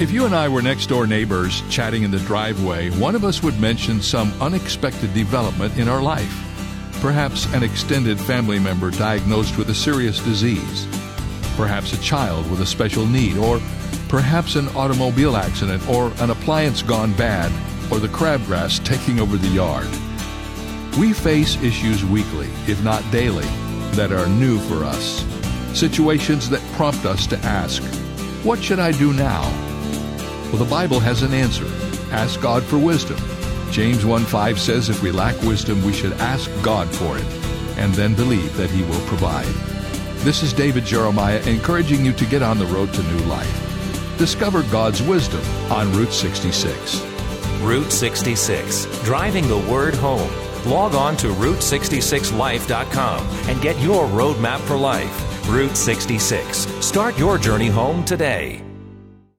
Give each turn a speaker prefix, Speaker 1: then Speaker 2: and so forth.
Speaker 1: If you and I were next door neighbors chatting in the driveway, one of us would mention some unexpected development in our life. Perhaps an extended family member diagnosed with a serious disease. Perhaps a child with a special need, or perhaps an automobile accident, or an appliance gone bad, or the crabgrass taking over the yard. We face issues weekly, if not daily, that are new for us. Situations that prompt us to ask, What should I do now? Well, the Bible has an answer. Ask God for wisdom. James 1 5 says if we lack wisdom, we should ask God for it and then believe that He will provide. This is David Jeremiah encouraging you to get on the road to new life. Discover God's wisdom on Route 66.
Speaker 2: Route 66, driving the word home. Log on to Route66Life.com and get your roadmap for life. Route 66. Start your journey home today.